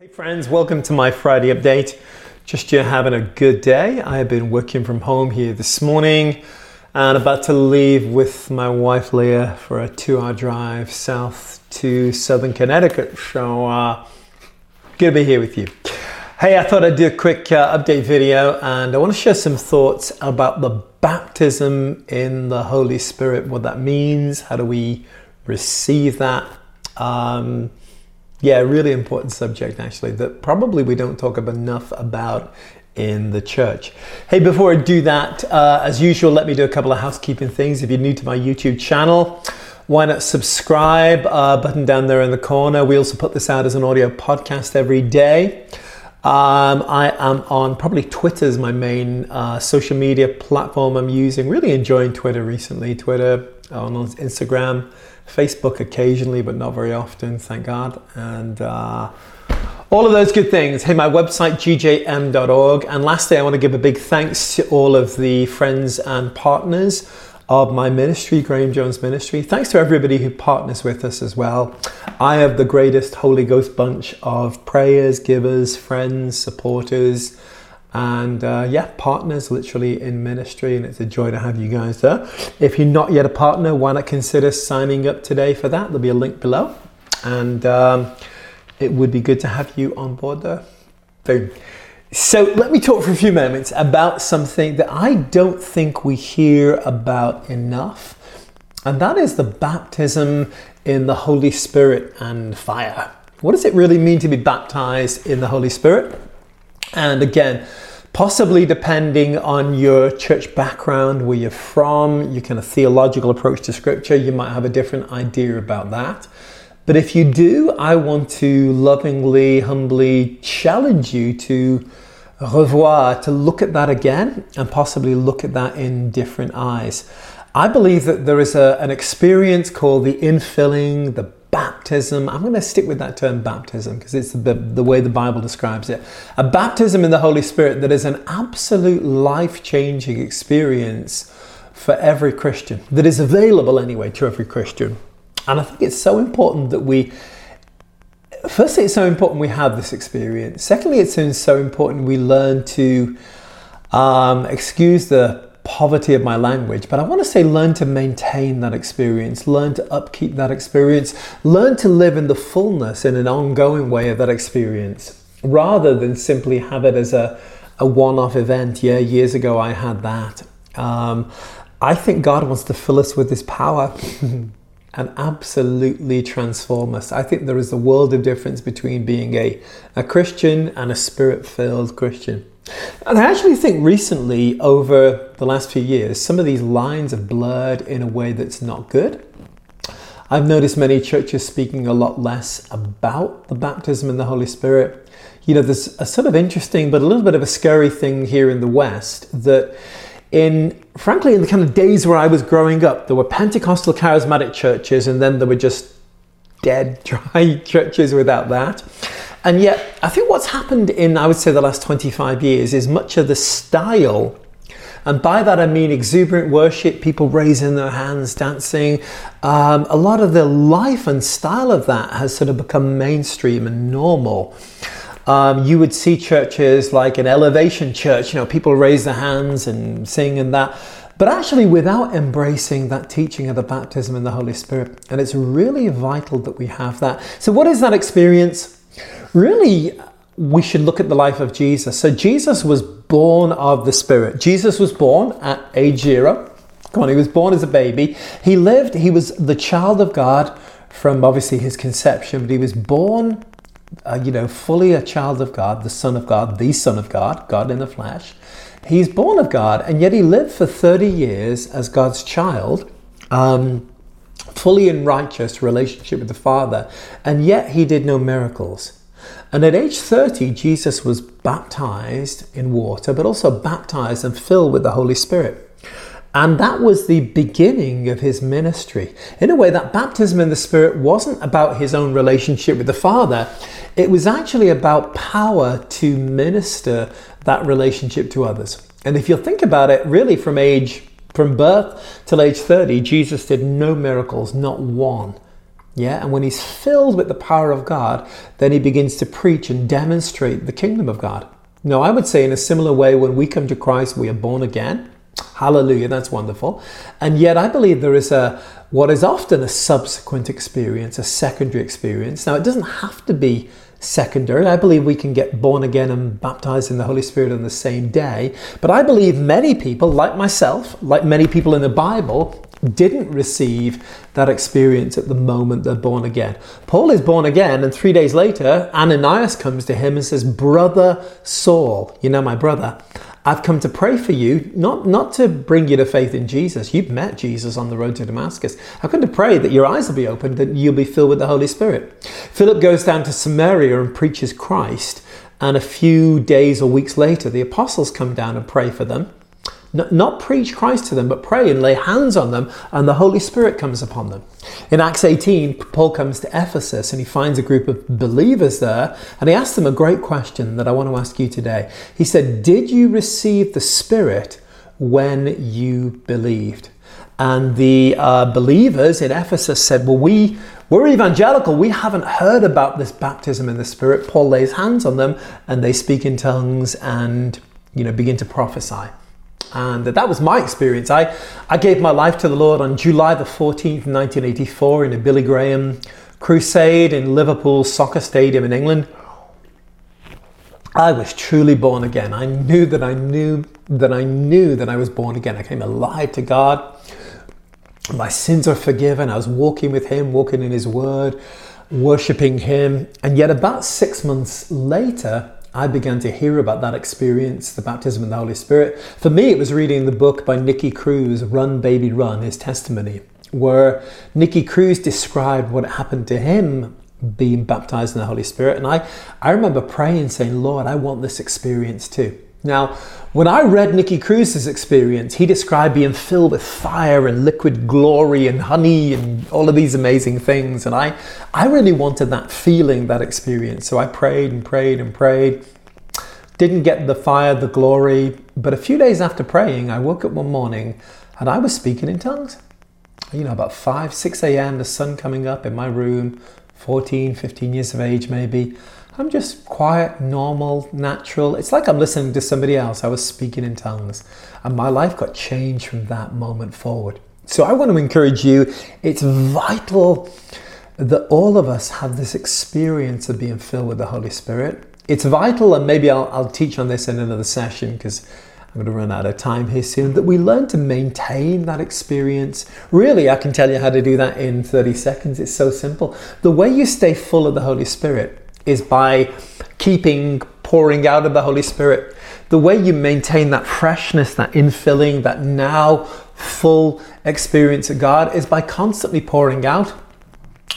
Hey friends, welcome to my Friday update. Just you having a good day. I have been working from home here this morning and about to leave with my wife Leah for a two hour drive south to southern Connecticut. So, uh, good to be here with you. Hey, I thought I'd do a quick uh, update video and I want to share some thoughts about the baptism in the Holy Spirit, what that means, how do we receive that. Um, yeah, really important subject actually that probably we don't talk enough about in the church. Hey, before I do that, uh, as usual, let me do a couple of housekeeping things. If you're new to my YouTube channel, why not subscribe? Uh, button down there in the corner. We also put this out as an audio podcast every day. Um, I am on probably Twitter my main uh, social media platform I'm using. Really enjoying Twitter recently. Twitter, on Instagram, Facebook occasionally, but not very often, thank God. And uh, all of those good things. Hey, my website, gjm.org. And lastly, I want to give a big thanks to all of the friends and partners of my ministry, Graham Jones Ministry. Thanks to everybody who partners with us as well. I have the greatest Holy Ghost bunch of prayers, givers, friends, supporters and uh, yeah, partners literally in ministry, and it's a joy to have you guys there. If you're not yet a partner, why not consider signing up today for that? There'll be a link below, and um, it would be good to have you on board there. Boom. So let me talk for a few moments about something that I don't think we hear about enough, and that is the baptism in the Holy Spirit and fire. What does it really mean to be baptized in the Holy Spirit? And again, possibly depending on your church background, where you're from, your kind of theological approach to scripture, you might have a different idea about that. But if you do, I want to lovingly, humbly challenge you to revoir, to look at that again and possibly look at that in different eyes. I believe that there is a, an experience called the infilling, the baptism. I'm going to stick with that term baptism because it's the, the way the Bible describes it. A baptism in the Holy Spirit that is an absolute life changing experience for every Christian, that is available anyway to every Christian. And I think it's so important that we, firstly, it's so important we have this experience. Secondly, it's so important we learn to um, excuse the poverty of my language, but I want to say learn to maintain that experience, learn to upkeep that experience, learn to live in the fullness in an ongoing way of that experience rather than simply have it as a, a one off event. Yeah, years ago I had that. Um, I think God wants to fill us with His power. and absolutely transform us. I think there is a world of difference between being a, a Christian and a spirit filled Christian. And I actually think recently, over the last few years, some of these lines have blurred in a way that's not good. I've noticed many churches speaking a lot less about the baptism in the Holy Spirit. You know, there's a sort of interesting but a little bit of a scary thing here in the West that in frankly in the kind of days where I was growing up, there were Pentecostal charismatic churches and then there were just dead dry churches without that. And yet, I think what's happened in, I would say, the last 25 years is much of the style. And by that I mean exuberant worship, people raising their hands, dancing. Um, a lot of the life and style of that has sort of become mainstream and normal. Um, you would see churches like an elevation church, you know, people raise their hands and sing and that, but actually without embracing that teaching of the baptism in the Holy Spirit. And it's really vital that we have that. So, what is that experience? Really, we should look at the life of Jesus. So, Jesus was born of the Spirit. Jesus was born at age zero. Come on, he was born as a baby. He lived, he was the child of God from obviously his conception, but he was born, uh, you know, fully a child of God, the Son of God, the Son of God, God in the flesh. He's born of God, and yet he lived for 30 years as God's child. Um, fully in righteous relationship with the Father, and yet he did no miracles. And at age 30, Jesus was baptized in water, but also baptized and filled with the Holy Spirit. And that was the beginning of his ministry. In a way, that baptism in the Spirit wasn't about his own relationship with the Father, it was actually about power to minister that relationship to others. And if you think about it, really from age from birth till age 30, Jesus did no miracles, not one. Yeah, and when he's filled with the power of God, then he begins to preach and demonstrate the kingdom of God. Now, I would say in a similar way, when we come to Christ, we are born again. Hallelujah, that's wonderful. And yet, I believe there is a what is often a subsequent experience, a secondary experience. Now, it doesn't have to be secondary. I believe we can get born again and baptized in the Holy Spirit on the same day. But I believe many people, like myself, like many people in the Bible, didn't receive that experience at the moment they're born again. Paul is born again, and three days later, Ananias comes to him and says, Brother Saul, you know my brother, I've come to pray for you, not, not to bring you to faith in Jesus. You've met Jesus on the road to Damascus. I've come to pray that your eyes will be opened, that you'll be filled with the Holy Spirit. Philip goes down to Samaria and preaches Christ. And a few days or weeks later, the apostles come down and pray for them not preach Christ to them, but pray and lay hands on them, and the Holy Spirit comes upon them. In Acts 18, Paul comes to Ephesus and he finds a group of believers there, and he asks them a great question that I want to ask you today. He said, Did you receive the Spirit when you believed? And the uh, believers in Ephesus said, Well, we, we're evangelical. We haven't heard about this baptism in the Spirit. Paul lays hands on them and they speak in tongues and you know begin to prophesy. And that was my experience. I, I gave my life to the Lord on July the 14th, 1984, in a Billy Graham crusade in Liverpool Soccer Stadium in England. I was truly born again. I knew that I knew that I knew that I was born again. I came alive to God. My sins are forgiven. I was walking with Him, walking in His Word, worshiping Him. And yet, about six months later, I began to hear about that experience, the baptism in the Holy Spirit. For me, it was reading the book by Nicky Cruz, Run Baby Run, his testimony, where Nicky Cruz described what happened to him being baptized in the Holy Spirit. And I, I remember praying, saying, Lord, I want this experience too. Now, when I read Nicky Cruz's experience, he described being filled with fire and liquid glory and honey and all of these amazing things. And I, I really wanted that feeling, that experience. So I prayed and prayed and prayed. Didn't get the fire, the glory. But a few days after praying, I woke up one morning and I was speaking in tongues. You know, about 5, 6 a.m., the sun coming up in my room, 14, 15 years of age maybe. I'm just quiet, normal, natural. It's like I'm listening to somebody else. I was speaking in tongues. And my life got changed from that moment forward. So I want to encourage you. It's vital that all of us have this experience of being filled with the Holy Spirit. It's vital, and maybe I'll, I'll teach on this in another session because I'm going to run out of time here soon, that we learn to maintain that experience. Really, I can tell you how to do that in 30 seconds. It's so simple. The way you stay full of the Holy Spirit is by keeping pouring out of the Holy Spirit. The way you maintain that freshness, that infilling, that now full experience of God is by constantly pouring out.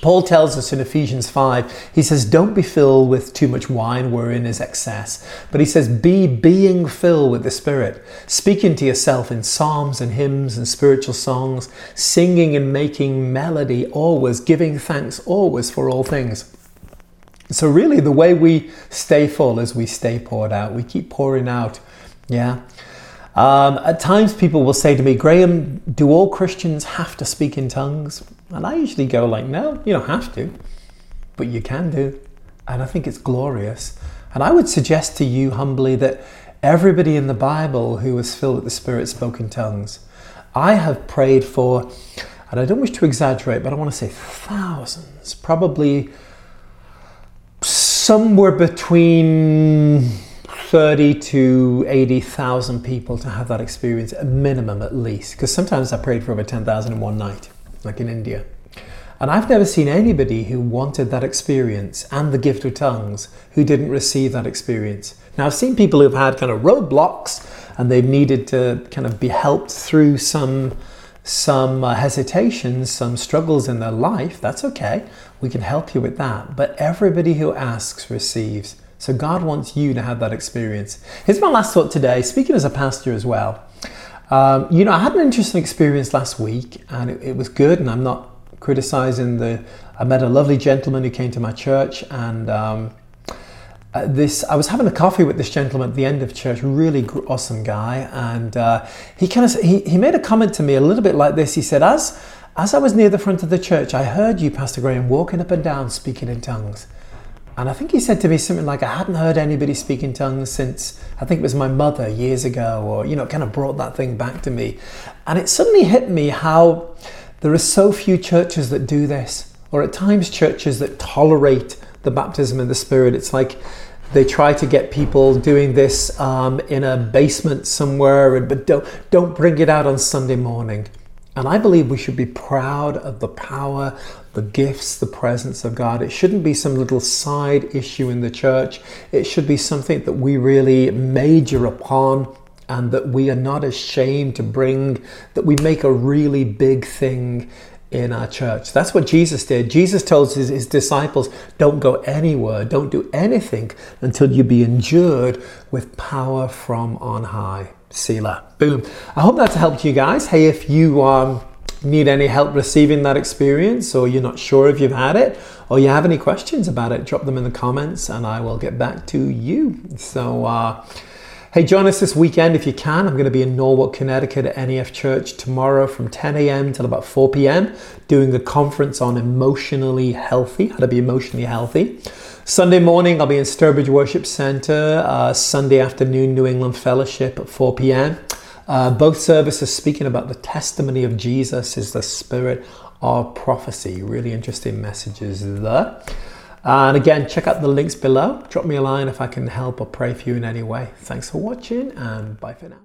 Paul tells us in Ephesians 5, he says, Don't be filled with too much wine wherein is excess. But he says, Be being filled with the Spirit, speaking to yourself in psalms and hymns and spiritual songs, singing and making melody always, giving thanks always for all things. So, really, the way we stay full is we stay poured out. We keep pouring out. Yeah. Um, at times, people will say to me, Graham, do all Christians have to speak in tongues? And I usually go, like, no, you don't have to, but you can do. And I think it's glorious. And I would suggest to you humbly that everybody in the Bible who was filled with the Spirit spoke in tongues. I have prayed for, and I don't wish to exaggerate, but I want to say thousands, probably somewhere between 30 to 80,000 people to have that experience, a minimum at least. Because sometimes I prayed for over 10,000 in one night, like in India. And I've never seen anybody who wanted that experience and the gift of tongues who didn't receive that experience. Now, I've seen people who've had kind of roadblocks and they've needed to kind of be helped through some some uh, hesitations, some struggles in their life, that's okay. We can help you with that. But everybody who asks receives. So God wants you to have that experience. Here's my last thought today, speaking as a pastor as well. Um, you know, I had an interesting experience last week and it, it was good, and I'm not criticizing the. I met a lovely gentleman who came to my church and um, uh, this I was having a coffee with this gentleman at the end of church, really awesome guy, and uh, he kind of he, he made a comment to me a little bit like this. He said, "As as I was near the front of the church, I heard you, Pastor Graham, walking up and down speaking in tongues. And I think he said to me something like, I hadn't heard anybody speak in tongues since I think it was my mother years ago, or, you know, kind of brought that thing back to me. And it suddenly hit me how there are so few churches that do this, or at times churches that tolerate the baptism in the Spirit. It's like they try to get people doing this um, in a basement somewhere, but don't, don't bring it out on Sunday morning. And I believe we should be proud of the power, the gifts, the presence of God. It shouldn't be some little side issue in the church. It should be something that we really major upon and that we are not ashamed to bring, that we make a really big thing in our church. That's what Jesus did. Jesus told his, his, disciples, don't go anywhere, don't do anything until you be endured with power from on high. Selah. Boom. I hope that's helped you guys. Hey, if you um, need any help receiving that experience or you're not sure if you've had it or you have any questions about it, drop them in the comments and I will get back to you. So, uh, Hey, join us this weekend if you can. I'm going to be in Norwalk, Connecticut at NEF Church tomorrow from 10 a.m. till about 4 p.m. doing a conference on emotionally healthy, how to be emotionally healthy. Sunday morning, I'll be in Sturbridge Worship Center. Uh, Sunday afternoon, New England Fellowship at 4 p.m. Uh, both services speaking about the testimony of Jesus is the spirit of prophecy. Really interesting messages there. And again, check out the links below. Drop me a line if I can help or pray for you in any way. Thanks for watching and bye for now.